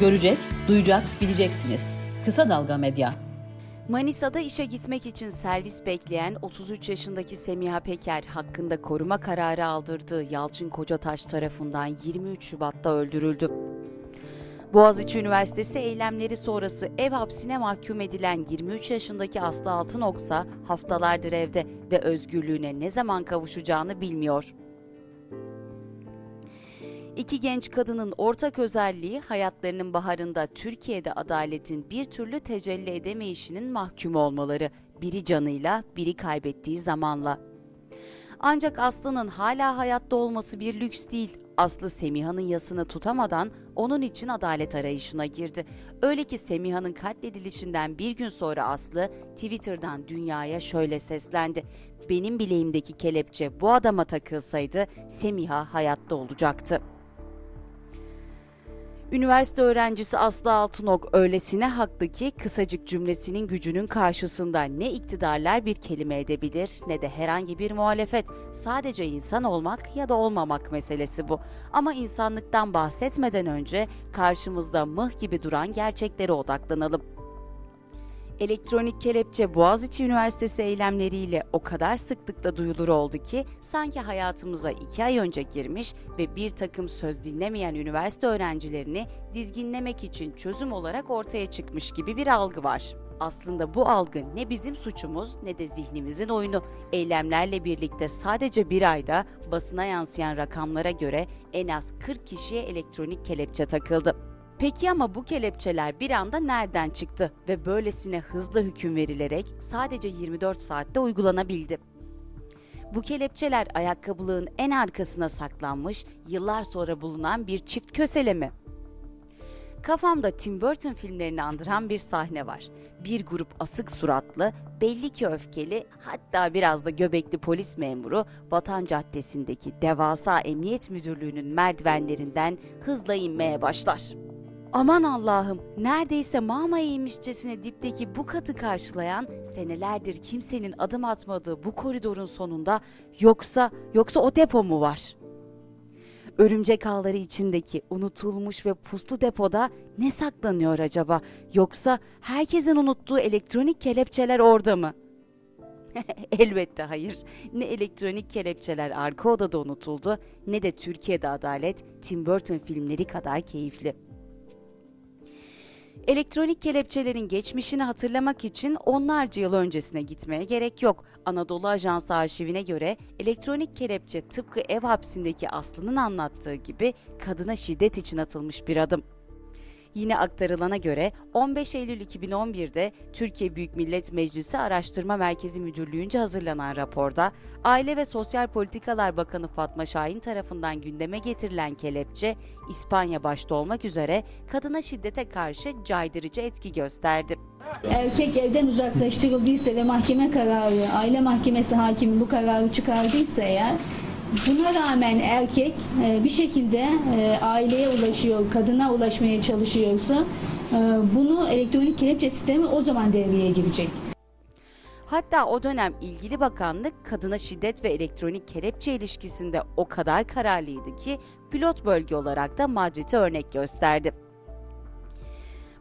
Görecek, duyacak, bileceksiniz. Kısa Dalga Medya. Manisa'da işe gitmek için servis bekleyen 33 yaşındaki Semiha Peker hakkında koruma kararı aldırdığı Yalçın Kocataş tarafından 23 Şubat'ta öldürüldü. Boğaziçi Üniversitesi eylemleri sonrası ev hapsine mahkum edilen 23 yaşındaki Aslı Altınoksa haftalardır evde ve özgürlüğüne ne zaman kavuşacağını bilmiyor. İki genç kadının ortak özelliği hayatlarının baharında Türkiye'de adaletin bir türlü tecelli edemeyişinin mahkum olmaları. Biri canıyla, biri kaybettiği zamanla. Ancak Aslı'nın hala hayatta olması bir lüks değil. Aslı Semiha'nın yasını tutamadan onun için adalet arayışına girdi. Öyle ki Semiha'nın katledilişinden bir gün sonra Aslı Twitter'dan dünyaya şöyle seslendi. Benim bileğimdeki kelepçe bu adama takılsaydı Semiha hayatta olacaktı. Üniversite öğrencisi Aslı Altınok öylesine haklı ki kısacık cümlesinin gücünün karşısında ne iktidarlar bir kelime edebilir ne de herhangi bir muhalefet. Sadece insan olmak ya da olmamak meselesi bu. Ama insanlıktan bahsetmeden önce karşımızda mıh gibi duran gerçeklere odaklanalım. Elektronik kelepçe Boğaziçi Üniversitesi eylemleriyle o kadar sıklıkla duyulur oldu ki sanki hayatımıza iki ay önce girmiş ve bir takım söz dinlemeyen üniversite öğrencilerini dizginlemek için çözüm olarak ortaya çıkmış gibi bir algı var. Aslında bu algı ne bizim suçumuz ne de zihnimizin oyunu. Eylemlerle birlikte sadece bir ayda basına yansıyan rakamlara göre en az 40 kişiye elektronik kelepçe takıldı. Peki ama bu kelepçeler bir anda nereden çıktı ve böylesine hızlı hüküm verilerek sadece 24 saatte uygulanabildi? Bu kelepçeler ayakkabılığın en arkasına saklanmış, yıllar sonra bulunan bir çift kösele mi? Kafamda Tim Burton filmlerini andıran bir sahne var. Bir grup asık suratlı, belli ki öfkeli, hatta biraz da göbekli polis memuru Vatan Caddesi'ndeki devasa emniyet müdürlüğünün merdivenlerinden hızla inmeye başlar. Aman Allah'ım neredeyse mağma eğmişçesine dipteki bu katı karşılayan senelerdir kimsenin adım atmadığı bu koridorun sonunda yoksa yoksa o depo mu var? Örümcek ağları içindeki unutulmuş ve puslu depoda ne saklanıyor acaba? Yoksa herkesin unuttuğu elektronik kelepçeler orada mı? Elbette hayır. Ne elektronik kelepçeler arka odada unutuldu ne de Türkiye'de adalet Tim Burton filmleri kadar keyifli. Elektronik kelepçelerin geçmişini hatırlamak için onlarca yıl öncesine gitmeye gerek yok. Anadolu Ajansı arşivine göre elektronik kelepçe tıpkı ev hapsindeki Aslı'nın anlattığı gibi kadına şiddet için atılmış bir adım. Yine aktarılana göre 15 Eylül 2011'de Türkiye Büyük Millet Meclisi Araştırma Merkezi Müdürlüğü'nce hazırlanan raporda Aile ve Sosyal Politikalar Bakanı Fatma Şahin tarafından gündeme getirilen kelepçe İspanya başta olmak üzere kadına şiddete karşı caydırıcı etki gösterdi. Erkek evden uzaklaştırıldıysa ve mahkeme kararı, aile mahkemesi hakimi bu kararı çıkardıysa eğer Buna rağmen erkek e, bir şekilde e, aileye ulaşıyor, kadına ulaşmaya çalışıyorsa e, bunu elektronik kelepçe sistemi o zaman devreye girecek. Hatta o dönem ilgili bakanlık kadına şiddet ve elektronik kelepçe ilişkisinde o kadar kararlıydı ki pilot bölge olarak da Madrid'e örnek gösterdi.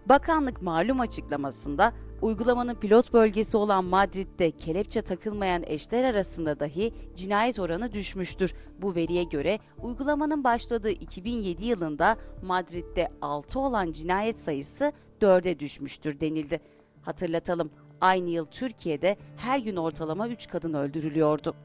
Bakanlık malum açıklamasında uygulamanın pilot bölgesi olan Madrid'de kelepçe takılmayan eşler arasında dahi cinayet oranı düşmüştür. Bu veriye göre uygulamanın başladığı 2007 yılında Madrid'de 6 olan cinayet sayısı 4'e düşmüştür denildi. Hatırlatalım, aynı yıl Türkiye'de her gün ortalama 3 kadın öldürülüyordu.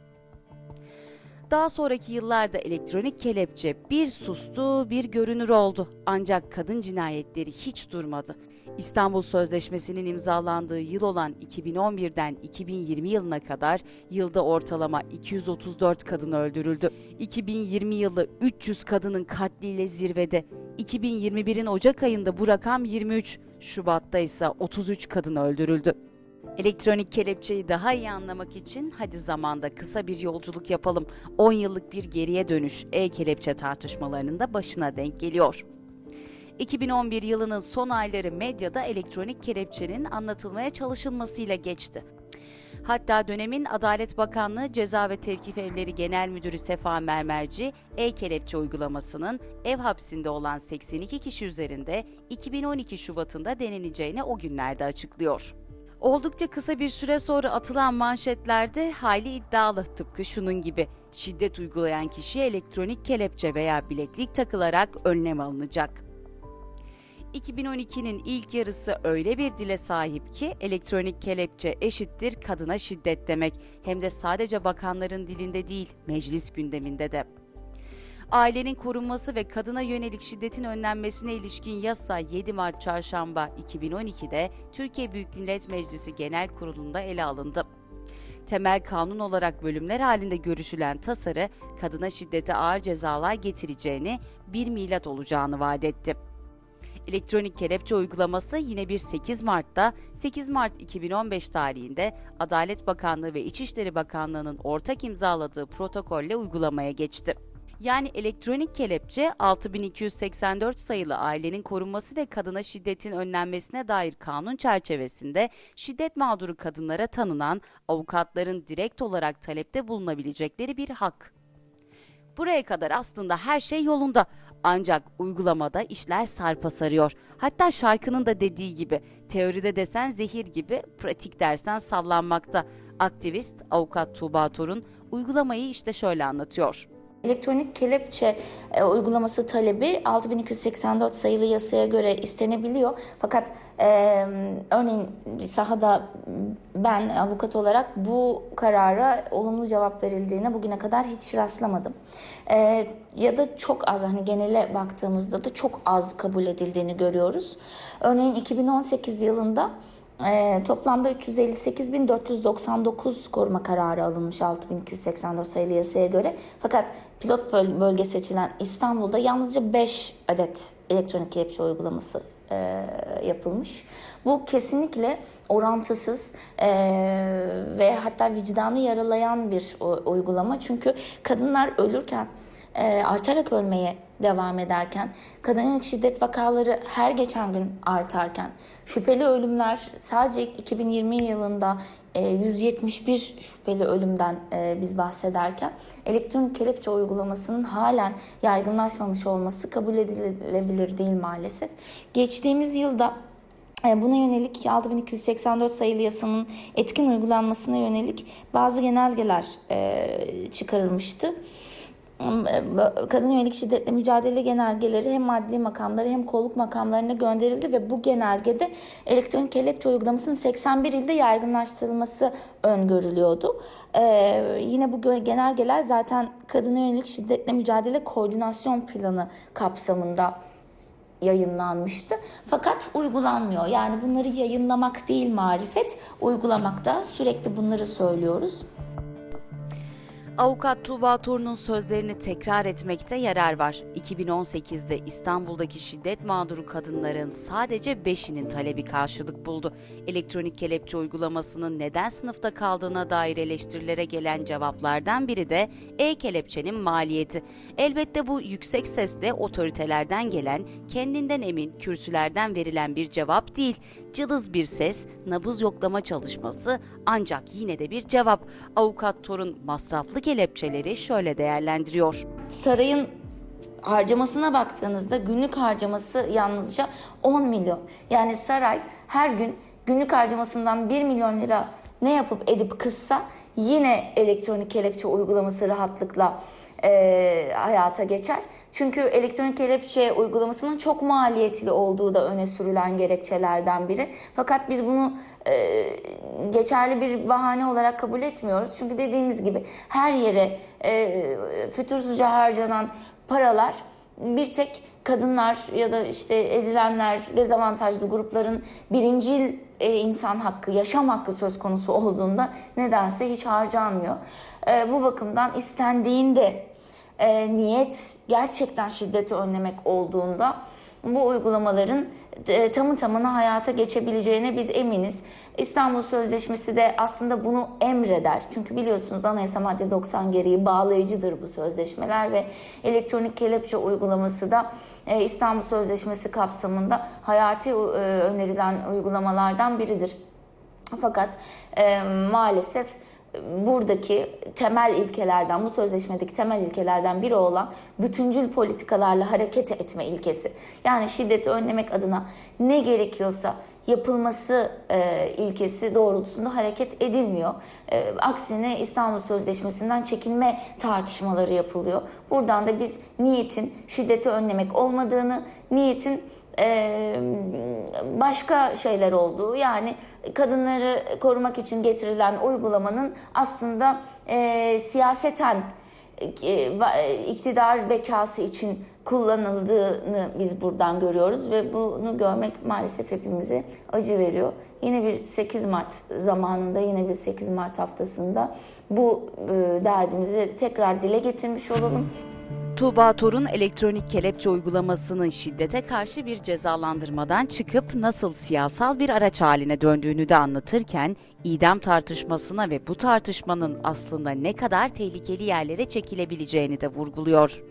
Daha sonraki yıllarda elektronik kelepçe bir sustu bir görünür oldu. Ancak kadın cinayetleri hiç durmadı. İstanbul Sözleşmesi'nin imzalandığı yıl olan 2011'den 2020 yılına kadar yılda ortalama 234 kadın öldürüldü. 2020 yılı 300 kadının katliyle zirvede. 2021'in Ocak ayında bu rakam 23, Şubat'ta ise 33 kadın öldürüldü. Elektronik kelepçeyi daha iyi anlamak için hadi zamanda kısa bir yolculuk yapalım. 10 yıllık bir geriye dönüş e-kelepçe tartışmalarının da başına denk geliyor. 2011 yılının son ayları medyada elektronik kelepçenin anlatılmaya çalışılmasıyla geçti. Hatta dönemin Adalet Bakanlığı Ceza ve Tevkif Evleri Genel Müdürü Sefa Mermerci, e-kelepçe uygulamasının ev hapsinde olan 82 kişi üzerinde 2012 Şubat'ında deneneceğini o günlerde açıklıyor. Oldukça kısa bir süre sonra atılan manşetlerde hayli iddialı tıpkı şunun gibi. Şiddet uygulayan kişiye elektronik kelepçe veya bileklik takılarak önlem alınacak. 2012'nin ilk yarısı öyle bir dile sahip ki elektronik kelepçe eşittir kadına şiddet demek. Hem de sadece bakanların dilinde değil, meclis gündeminde de. Ailenin korunması ve kadına yönelik şiddetin önlenmesine ilişkin yasa 7 Mart Çarşamba 2012'de Türkiye Büyük Millet Meclisi Genel Kurulu'nda ele alındı. Temel kanun olarak bölümler halinde görüşülen tasarı kadına şiddete ağır cezalar getireceğini, bir milat olacağını vaat etti. Elektronik kelepçe uygulaması yine bir 8 Mart'ta 8 Mart 2015 tarihinde Adalet Bakanlığı ve İçişleri Bakanlığı'nın ortak imzaladığı protokolle uygulamaya geçti. Yani elektronik kelepçe 6284 sayılı ailenin korunması ve kadına şiddetin önlenmesine dair kanun çerçevesinde şiddet mağduru kadınlara tanınan avukatların direkt olarak talepte bulunabilecekleri bir hak. Buraya kadar aslında her şey yolunda. Ancak uygulamada işler sarpa sarıyor. Hatta şarkının da dediği gibi teoride desen zehir gibi, pratik dersen sallanmakta. Aktivist avukat Tuğba Torun uygulamayı işte şöyle anlatıyor. Elektronik kelepçe e, uygulaması talebi 6284 sayılı yasaya göre istenebiliyor. Fakat e, örneğin sahada ben avukat olarak bu karara olumlu cevap verildiğine bugüne kadar hiç rastlamadım. E, ya da çok az hani genele baktığımızda da çok az kabul edildiğini görüyoruz. Örneğin 2018 yılında e, toplamda 358.499 koruma kararı alınmış 6284 sayılı yasaya göre. Fakat pilot bölge seçilen İstanbul'da yalnızca 5 adet elektronik kelepçe uygulaması e, yapılmış. Bu kesinlikle orantısız e, ve hatta vicdanı yaralayan bir uygulama. Çünkü kadınlar ölürken e, artarak ölmeye devam ederken, kadın şiddet vakaları her geçen gün artarken, şüpheli ölümler sadece 2020 yılında e, 171 şüpheli ölümden e, biz bahsederken, elektronik kelepçe uygulamasının halen yaygınlaşmamış olması kabul edilebilir değil maalesef. Geçtiğimiz yılda e, Buna yönelik 6284 sayılı yasanın etkin uygulanmasına yönelik bazı genelgeler e, çıkarılmıştı kadın yönelik şiddetle mücadele genelgeleri hem adli makamları hem kolluk makamlarına gönderildi ve bu genelgede elektronik kelepçe uygulamasının 81 ilde yaygınlaştırılması öngörülüyordu. Ee, yine bu genelgeler zaten kadın yönelik şiddetle mücadele koordinasyon planı kapsamında yayınlanmıştı. Fakat uygulanmıyor. Yani bunları yayınlamak değil marifet, uygulamakta sürekli bunları söylüyoruz. Avukat Tuğba Torun'un sözlerini tekrar etmekte yarar var. 2018'de İstanbul'daki şiddet mağduru kadınların sadece 5'inin talebi karşılık buldu. Elektronik kelepçe uygulamasının neden sınıfta kaldığına dair eleştirilere gelen cevaplardan biri de e-kelepçenin maliyeti. Elbette bu yüksek sesle otoritelerden gelen, kendinden emin kürsülerden verilen bir cevap değil. Cılız bir ses, nabız yoklama çalışması ancak yine de bir cevap. Avukat Torun masraflı kelepçeleri şöyle değerlendiriyor. Sarayın harcamasına baktığınızda günlük harcaması yalnızca 10 milyon. Yani saray her gün günlük harcamasından 1 milyon lira ne yapıp edip kıssa yine elektronik kelepçe uygulaması rahatlıkla e, hayata geçer. Çünkü elektronik kelepçe uygulamasının çok maliyetli olduğu da öne sürülen gerekçelerden biri. Fakat biz bunu e, geçerli bir bahane olarak kabul etmiyoruz. Çünkü dediğimiz gibi her yere e, fütursuzca harcanan paralar bir tek kadınlar ya da işte ezilenler, dezavantajlı grupların birincil e, insan hakkı, yaşam hakkı söz konusu olduğunda nedense hiç harcanmıyor. E, bu bakımdan istendiğinde e, niyet gerçekten şiddeti önlemek olduğunda bu uygulamaların e, tamı tamına hayata geçebileceğine biz eminiz. İstanbul Sözleşmesi de aslında bunu emreder. Çünkü biliyorsunuz Anayasa Madde 90 gereği bağlayıcıdır bu sözleşmeler ve elektronik kelepçe uygulaması da e, İstanbul Sözleşmesi kapsamında hayati e, önerilen uygulamalardan biridir. Fakat e, maalesef buradaki temel ilkelerden, bu sözleşmedeki temel ilkelerden biri olan bütüncül politikalarla hareket etme ilkesi. Yani şiddeti önlemek adına ne gerekiyorsa yapılması e, ilkesi doğrultusunda hareket edilmiyor. E, aksine İstanbul Sözleşmesi'nden çekilme tartışmaları yapılıyor. Buradan da biz niyetin şiddeti önlemek olmadığını, niyetin başka şeyler olduğu yani kadınları korumak için getirilen uygulamanın aslında siyaseten iktidar bekası için kullanıldığını biz buradan görüyoruz ve bunu görmek maalesef hepimize acı veriyor. Yine bir 8 Mart zamanında yine bir 8 Mart haftasında bu e, derdimizi tekrar dile getirmiş olalım. Tuğba Torun elektronik kelepçe uygulamasının şiddete karşı bir cezalandırmadan çıkıp nasıl siyasal bir araç haline döndüğünü de anlatırken idam tartışmasına ve bu tartışmanın aslında ne kadar tehlikeli yerlere çekilebileceğini de vurguluyor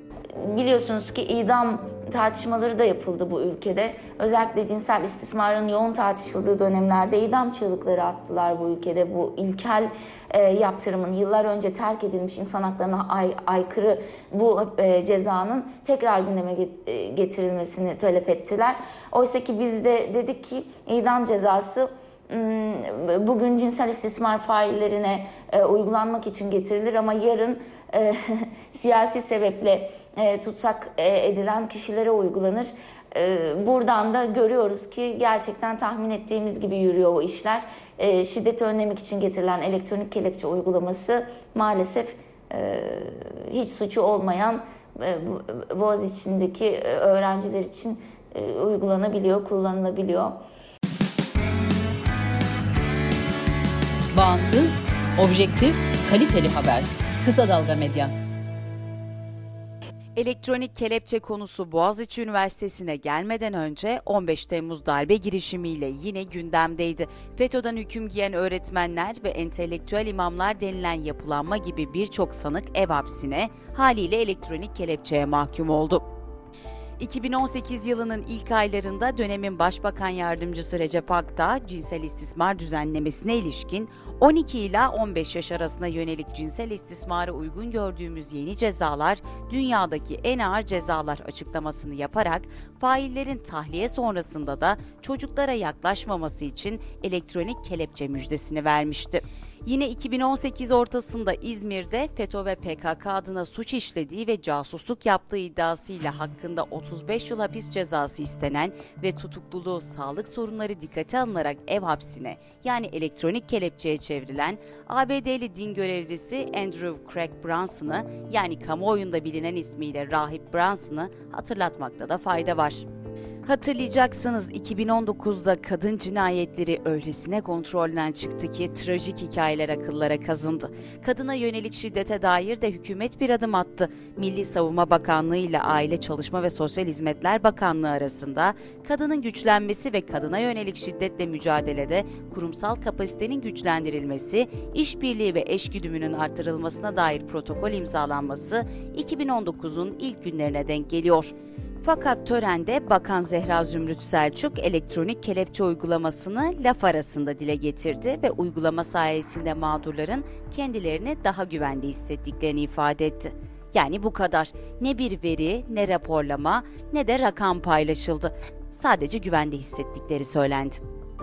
biliyorsunuz ki idam tartışmaları da yapıldı bu ülkede. Özellikle cinsel istismarın yoğun tartışıldığı dönemlerde idam çığlıkları attılar bu ülkede. Bu ilkel e, yaptırımın yıllar önce terk edilmiş insan haklarına ay, aykırı bu e, cezanın tekrar gündeme e, getirilmesini talep ettiler. Oysa ki biz de dedik ki idam cezası bugün cinsel istismar faillerine e, uygulanmak için getirilir ama yarın e, siyasi sebeple e, tutsak e, edilen kişilere uygulanır. E, buradan da görüyoruz ki gerçekten tahmin ettiğimiz gibi yürüyor o işler. E, şiddet önlemek için getirilen elektronik kelepçe uygulaması maalesef e, hiç suçu olmayan e, Boğaz içindeki e, öğrenciler için e, uygulanabiliyor, kullanılabiliyor. Bağımsız, objektif, kaliteli haber. Kısa Dalga Medya. Elektronik kelepçe konusu Boğaziçi Üniversitesi'ne gelmeden önce 15 Temmuz darbe girişimiyle yine gündemdeydi. FETÖ'den hüküm giyen öğretmenler ve entelektüel imamlar denilen yapılanma gibi birçok sanık ev hapsine haliyle elektronik kelepçeye mahkum oldu. 2018 yılının ilk aylarında dönemin Başbakan Yardımcısı Recep Akdağ, cinsel istismar düzenlemesine ilişkin 12 ila 15 yaş arasına yönelik cinsel istismara uygun gördüğümüz yeni cezalar dünyadaki en ağır cezalar açıklamasını yaparak faillerin tahliye sonrasında da çocuklara yaklaşmaması için elektronik kelepçe müjdesini vermişti. Yine 2018 ortasında İzmir'de FETÖ ve PKK adına suç işlediği ve casusluk yaptığı iddiasıyla hakkında 35 yıl hapis cezası istenen ve tutukluluğu sağlık sorunları dikkate alınarak ev hapsine yani elektronik kelepçeye çevrilen ABD'li din görevlisi Andrew Craig Brunson'ı yani kamuoyunda bilinen ismiyle Rahip Brunson'ı hatırlatmakta da fayda var. Hatırlayacaksınız 2019'da kadın cinayetleri öylesine kontrolden çıktı ki trajik hikayeler akıllara kazındı. Kadına yönelik şiddete dair de hükümet bir adım attı. Milli Savunma Bakanlığı ile Aile Çalışma ve Sosyal Hizmetler Bakanlığı arasında kadının güçlenmesi ve kadına yönelik şiddetle mücadelede kurumsal kapasitenin güçlendirilmesi, işbirliği ve eşgüdümünün artırılmasına dair protokol imzalanması 2019'un ilk günlerine denk geliyor. Fakat törende Bakan Zehra Zümrüt Selçuk elektronik kelepçe uygulamasını laf arasında dile getirdi ve uygulama sayesinde mağdurların kendilerini daha güvende hissettiklerini ifade etti. Yani bu kadar. Ne bir veri, ne raporlama, ne de rakam paylaşıldı. Sadece güvende hissettikleri söylendi.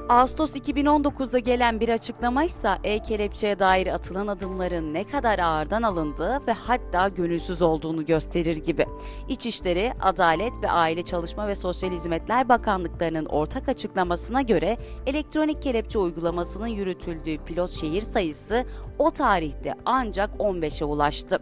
Ağustos 2019'da gelen bir açıklama ise e-kelepçeye dair atılan adımların ne kadar ağırdan alındığı ve hatta gönülsüz olduğunu gösterir gibi. İçişleri, Adalet ve Aile Çalışma ve Sosyal Hizmetler Bakanlıklarının ortak açıklamasına göre elektronik kelepçe uygulamasının yürütüldüğü pilot şehir sayısı o tarihte ancak 15'e ulaştı.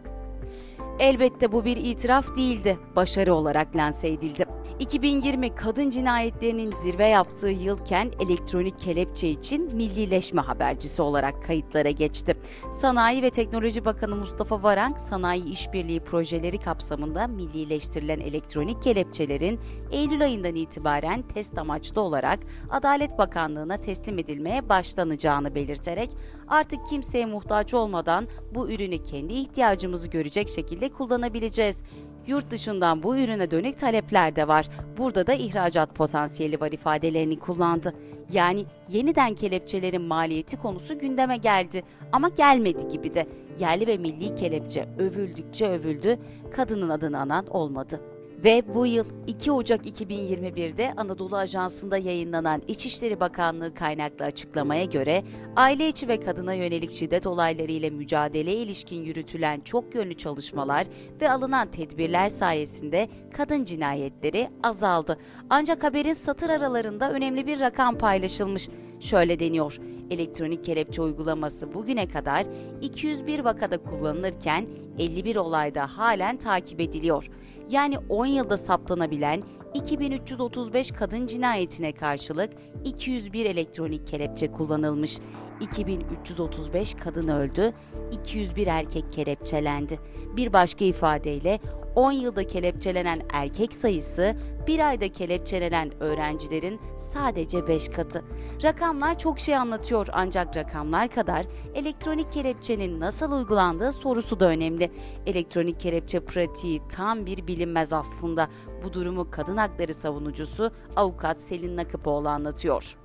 Elbette bu bir itiraf değildi, başarı olarak lanse edildi. 2020 kadın cinayetlerinin zirve yaptığı yılken elektronik kelepçe için millileşme habercisi olarak kayıtlara geçti. Sanayi ve Teknoloji Bakanı Mustafa Varank, sanayi işbirliği projeleri kapsamında millileştirilen elektronik kelepçelerin Eylül ayından itibaren test amaçlı olarak Adalet Bakanlığı'na teslim edilmeye başlanacağını belirterek artık kimseye muhtaç olmadan bu ürünü kendi ihtiyacımızı görecek şekilde kullanabileceğiz. Yurt dışından bu ürüne dönük talepler de var. Burada da ihracat potansiyeli var ifadelerini kullandı. Yani yeniden kelepçelerin maliyeti konusu gündeme geldi ama gelmedi gibi de. Yerli ve milli kelepçe övüldükçe övüldü, kadının adını anan olmadı. Ve bu yıl 2 Ocak 2021'de Anadolu Ajansı'nda yayınlanan İçişleri Bakanlığı kaynaklı açıklamaya göre aile içi ve kadına yönelik şiddet olayları ile mücadeleye ilişkin yürütülen çok yönlü çalışmalar ve alınan tedbirler sayesinde kadın cinayetleri azaldı. Ancak haberin satır aralarında önemli bir rakam paylaşılmış. Şöyle deniyor. Elektronik kelepçe uygulaması bugüne kadar 201 vakada kullanılırken 51 olayda halen takip ediliyor. Yani 10 yılda saptanabilen 2335 kadın cinayetine karşılık 201 elektronik kelepçe kullanılmış. 2335 kadın öldü, 201 erkek kelepçelendi. Bir başka ifadeyle 10 yılda kelepçelenen erkek sayısı bir ayda kelepçelenen öğrencilerin sadece 5 katı. Rakamlar çok şey anlatıyor ancak rakamlar kadar elektronik kelepçenin nasıl uygulandığı sorusu da önemli. Elektronik kelepçe pratiği tam bir bilinmez aslında. Bu durumu kadın hakları savunucusu avukat Selin Nakıpoğlu anlatıyor.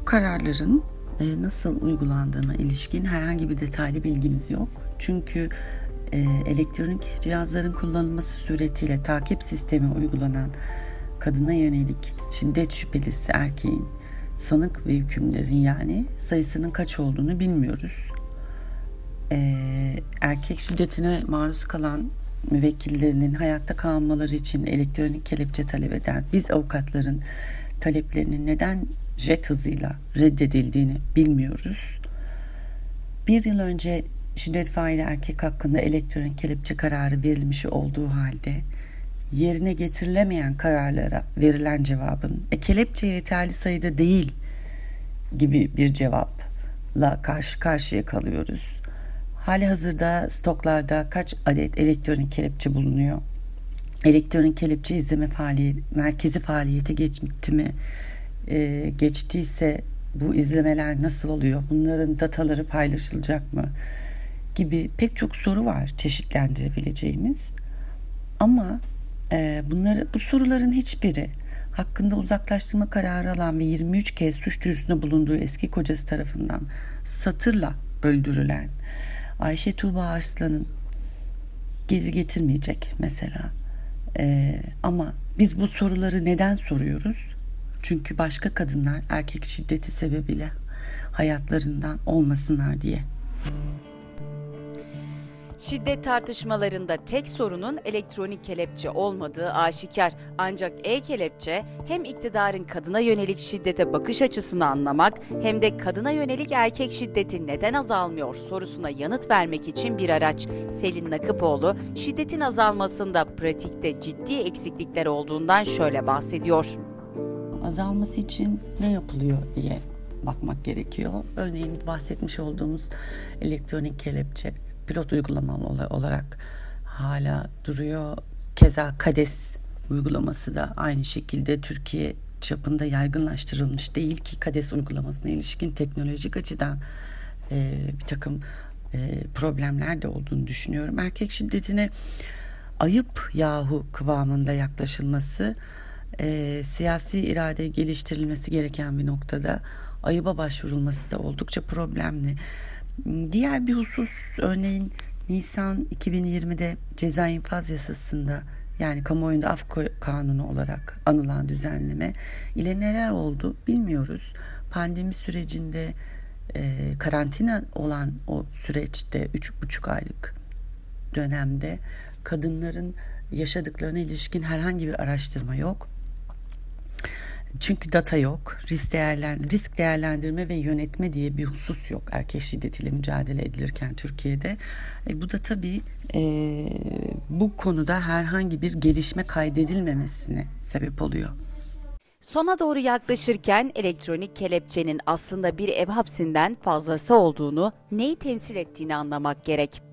Bu kararların e, nasıl uygulandığına ilişkin herhangi bir detaylı bilgimiz yok. Çünkü elektronik cihazların kullanılması suretiyle takip sistemi uygulanan kadına yönelik şiddet şüphelisi erkeğin sanık ve hükümlerin yani sayısının kaç olduğunu bilmiyoruz. E, erkek şiddetine maruz kalan müvekkillerinin hayatta kalmaları için elektronik kelepçe talep eden biz avukatların taleplerinin neden jet hızıyla reddedildiğini bilmiyoruz. Bir yıl önce şiddet faili erkek hakkında elektronik kelepçe kararı verilmiş olduğu halde yerine getirilemeyen kararlara verilen cevabın e, kelepçe yeterli sayıda değil gibi bir cevapla karşı karşıya kalıyoruz. Hali hazırda stoklarda kaç adet elektronik kelepçe bulunuyor? Elektronik kelepçe izleme faaliyet, merkezi faaliyete geçti mi? Ee, geçtiyse bu izlemeler nasıl oluyor? Bunların dataları paylaşılacak mı? Gibi pek çok soru var çeşitlendirebileceğimiz. Ama e, bunları bu soruların hiçbiri hakkında uzaklaştırma kararı alan ve 23 kez suç duyurusunda bulunduğu eski kocası tarafından satırla öldürülen Ayşe Tuğba Arslan'ın gelir getirmeyecek mesela. Ee, ama biz bu soruları neden soruyoruz? Çünkü başka kadınlar erkek şiddeti sebebiyle hayatlarından olmasınlar diye. Şiddet tartışmalarında tek sorunun elektronik kelepçe olmadığı aşikar. Ancak e-kelepçe hem iktidarın kadına yönelik şiddete bakış açısını anlamak hem de kadına yönelik erkek şiddeti neden azalmıyor sorusuna yanıt vermek için bir araç. Selin Nakıpoğlu şiddetin azalmasında pratikte ciddi eksiklikler olduğundan şöyle bahsediyor. Azalması için ne yapılıyor diye bakmak gerekiyor. Örneğin bahsetmiş olduğumuz elektronik kelepçe pilot uygulamalı olarak hala duruyor. Keza KADES uygulaması da aynı şekilde Türkiye çapında yaygınlaştırılmış değil ki KADES uygulamasına ilişkin teknolojik açıdan e, bir takım e, problemler de olduğunu düşünüyorum. Erkek şiddetine ayıp yahu kıvamında yaklaşılması e, siyasi irade geliştirilmesi gereken bir noktada ayıba başvurulması da oldukça problemli. Diğer bir husus örneğin Nisan 2020'de ceza infaz yasasında yani kamuoyunda af kanunu olarak anılan düzenleme ile neler oldu bilmiyoruz. Pandemi sürecinde e, karantina olan o süreçte üç buçuk aylık dönemde kadınların yaşadıklarına ilişkin herhangi bir araştırma yok. Çünkü data yok. Risk, değerlen, risk değerlendirme ve yönetme diye bir husus yok erkek şiddetiyle mücadele edilirken Türkiye'de. E, bu da tabii e, bu konuda herhangi bir gelişme kaydedilmemesine sebep oluyor. Sona doğru yaklaşırken elektronik kelepçenin aslında bir ev hapsinden fazlası olduğunu, neyi temsil ettiğini anlamak gerek.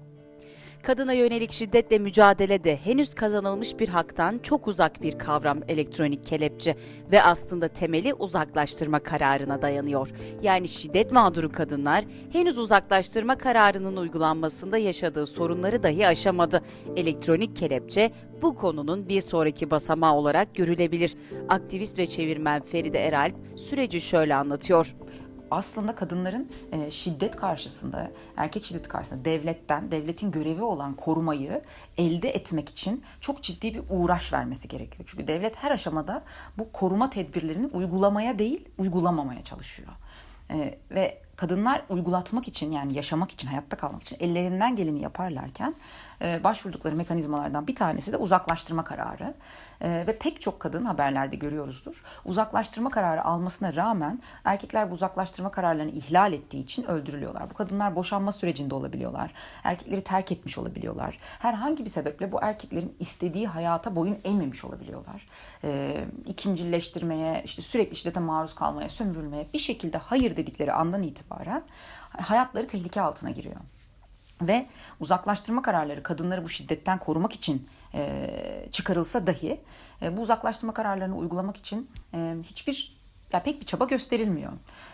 Kadına yönelik şiddetle mücadelede henüz kazanılmış bir haktan çok uzak bir kavram elektronik kelepçe ve aslında temeli uzaklaştırma kararına dayanıyor. Yani şiddet mağduru kadınlar henüz uzaklaştırma kararının uygulanmasında yaşadığı sorunları dahi aşamadı. Elektronik kelepçe bu konunun bir sonraki basamağı olarak görülebilir. Aktivist ve çevirmen Feride Eralp süreci şöyle anlatıyor aslında kadınların e, şiddet karşısında, erkek şiddet karşısında devletten, devletin görevi olan korumayı elde etmek için çok ciddi bir uğraş vermesi gerekiyor. Çünkü devlet her aşamada bu koruma tedbirlerini uygulamaya değil, uygulamamaya çalışıyor. E, ve kadınlar uygulatmak için yani yaşamak için, hayatta kalmak için ellerinden geleni yaparlarken e, başvurdukları mekanizmalardan bir tanesi de uzaklaştırma kararı. E, ve pek çok kadın haberlerde görüyoruzdur. Uzaklaştırma kararı almasına rağmen erkekler bu uzaklaştırma kararlarını ihlal ettiği için öldürülüyorlar. Bu kadınlar boşanma sürecinde olabiliyorlar. Erkekleri terk etmiş olabiliyorlar. Herhangi bir sebeple bu erkeklerin istediği hayata boyun eğmemiş olabiliyorlar. E, ikincileştirmeye, işte sürekli şiddete maruz kalmaya, sömürülmeye bir şekilde hayır dedikleri andan itibaren hayatları tehlike altına giriyor. Ve uzaklaştırma kararları kadınları bu şiddetten korumak için e, çıkarılsa dahi e, bu uzaklaştırma kararlarını uygulamak için e, hiçbir ya pek bir çaba gösterilmiyor.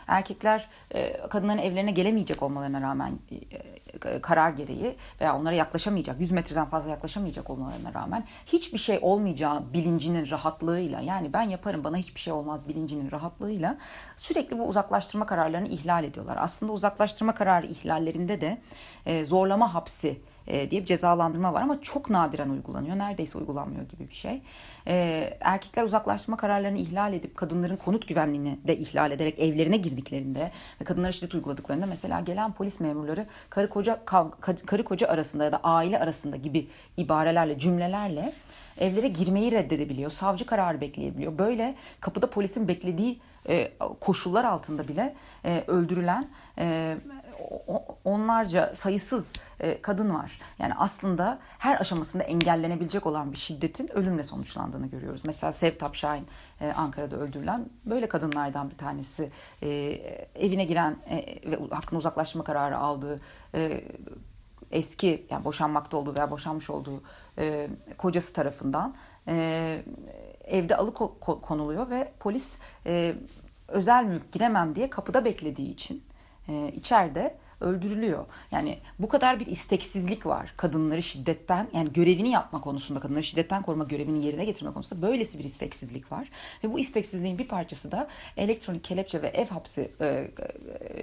Erkekler e, kadınların evlerine gelemeyecek olmalarına rağmen e, karar gereği veya onlara yaklaşamayacak, 100 metreden fazla yaklaşamayacak olmalarına rağmen hiçbir şey olmayacağı bilincinin rahatlığıyla yani ben yaparım bana hiçbir şey olmaz bilincinin rahatlığıyla sürekli bu uzaklaştırma kararlarını ihlal ediyorlar. Aslında uzaklaştırma kararı ihlallerinde de e, zorlama hapsi e, diye bir cezalandırma var ama çok nadiren uygulanıyor. Neredeyse uygulanmıyor gibi bir şey. E, erkekler uzaklaştırma kararlarını ihlal edip kadınların konut güvenliğini de ihlal ederek evlerine girdiklerinde ve kadınlara şiddet uyguladıklarında mesela gelen polis memurları karı koca karı koca arasında ya da aile arasında gibi ibarelerle cümlelerle evlere girmeyi reddedebiliyor. Savcı kararı bekleyebiliyor. Böyle kapıda polisin beklediği e, koşullar altında bile e, öldürülen e, onlarca sayısız e, kadın var. Yani aslında her aşamasında engellenebilecek olan bir şiddetin ölümle sonuçlandığını görüyoruz. Mesela Sevtap Şahin e, Ankara'da öldürülen böyle kadınlardan bir tanesi. E, evine giren ve hakkını uzaklaştırma kararı aldığı eski yani boşanmakta olduğu veya boşanmış olduğu kocası tarafından evde alıkonuluyor ve polis özel mülk giremem diye kapıda beklediği için içeride öldürülüyor. Yani bu kadar bir isteksizlik var kadınları şiddetten yani görevini yapma konusunda kadınları şiddetten koruma görevini yerine getirme konusunda böylesi bir isteksizlik var. Ve bu isteksizliğin bir parçası da elektronik kelepçe ve ev hapsi e, e,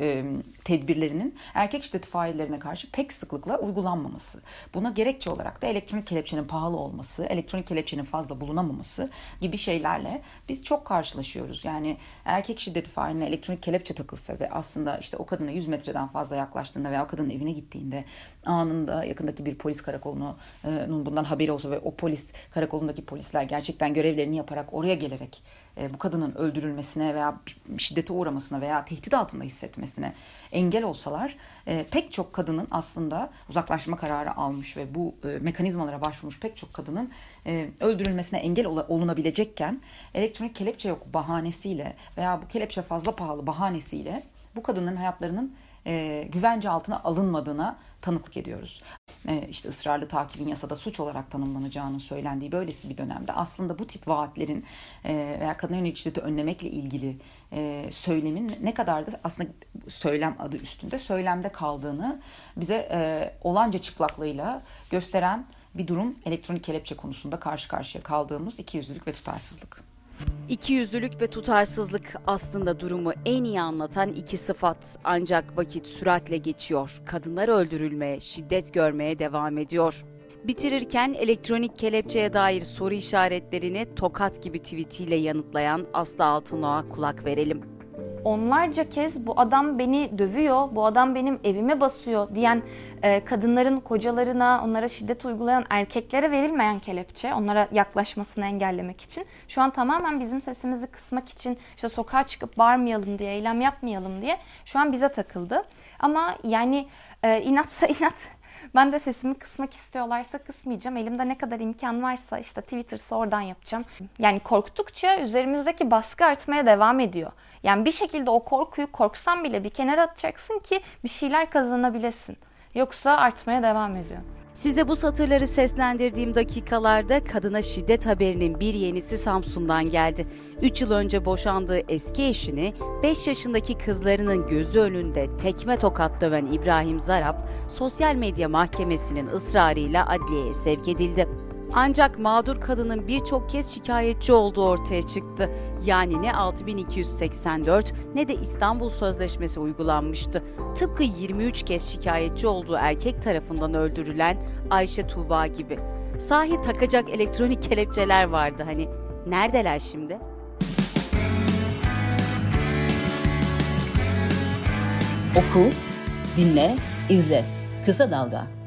e, tedbirlerinin erkek şiddeti faillerine karşı pek sıklıkla uygulanmaması. Buna gerekçe olarak da elektronik kelepçenin pahalı olması, elektronik kelepçenin fazla bulunamaması gibi şeylerle biz çok karşılaşıyoruz. Yani erkek şiddeti failine elektronik kelepçe takılsa ve aslında işte o kadına 100 metreden fazla yaklaştığında veya kadının evine gittiğinde anında yakındaki bir polis karakolunun e, bundan haberi olsa ve o polis karakolundaki polisler gerçekten görevlerini yaparak oraya gelerek e, bu kadının öldürülmesine veya şiddete uğramasına veya tehdit altında hissetmesine engel olsalar e, pek çok kadının aslında uzaklaşma kararı almış ve bu mekanizmalara başvurmuş pek çok kadının öldürülmesine engel olunabilecekken elektronik kelepçe yok bahanesiyle veya bu kelepçe fazla pahalı bahanesiyle bu kadının hayatlarının e, güvence altına alınmadığına tanıklık ediyoruz. E, işte ısrarlı takibin yasada suç olarak tanımlanacağının söylendiği böylesi bir dönemde aslında bu tip vaatlerin e, veya kadın yönelik şiddeti önlemekle ilgili e, söylemin ne kadar da aslında söylem adı üstünde söylemde kaldığını bize e, olanca çıplaklığıyla gösteren bir durum elektronik kelepçe konusunda karşı karşıya kaldığımız ikiyüzlülük ve tutarsızlık. İkiyüzlülük ve tutarsızlık aslında durumu en iyi anlatan iki sıfat. Ancak vakit süratle geçiyor. Kadınlar öldürülmeye, şiddet görmeye devam ediyor. Bitirirken elektronik kelepçeye dair soru işaretlerini tokat gibi tweetiyle yanıtlayan Aslı Altınok'a kulak verelim onlarca kez bu adam beni dövüyor, bu adam benim evime basıyor diyen e, kadınların kocalarına, onlara şiddet uygulayan erkeklere verilmeyen kelepçe, onlara yaklaşmasını engellemek için şu an tamamen bizim sesimizi kısmak için işte sokağa çıkıp bağırmayalım diye, eylem yapmayalım diye şu an bize takıldı. Ama yani e, inatsa inat ben de sesimi kısmak istiyorlarsa kısmayacağım. Elimde ne kadar imkan varsa işte Twitter'sa oradan yapacağım. Yani korktukça üzerimizdeki baskı artmaya devam ediyor. Yani bir şekilde o korkuyu korksan bile bir kenara atacaksın ki bir şeyler kazanabilesin. Yoksa artmaya devam ediyor. Size bu satırları seslendirdiğim dakikalarda kadına şiddet haberinin bir yenisi Samsun'dan geldi. 3 yıl önce boşandığı eski eşini 5 yaşındaki kızlarının gözü önünde tekme tokat döven İbrahim Zarap, sosyal medya mahkemesinin ısrarıyla adliyeye sevk edildi. Ancak mağdur kadının birçok kez şikayetçi olduğu ortaya çıktı. Yani ne 6284 ne de İstanbul Sözleşmesi uygulanmıştı. Tıpkı 23 kez şikayetçi olduğu erkek tarafından öldürülen Ayşe Tuğba gibi. Sahi takacak elektronik kelepçeler vardı hani. Neredeler şimdi? Oku, dinle, izle. Kısa Dalga.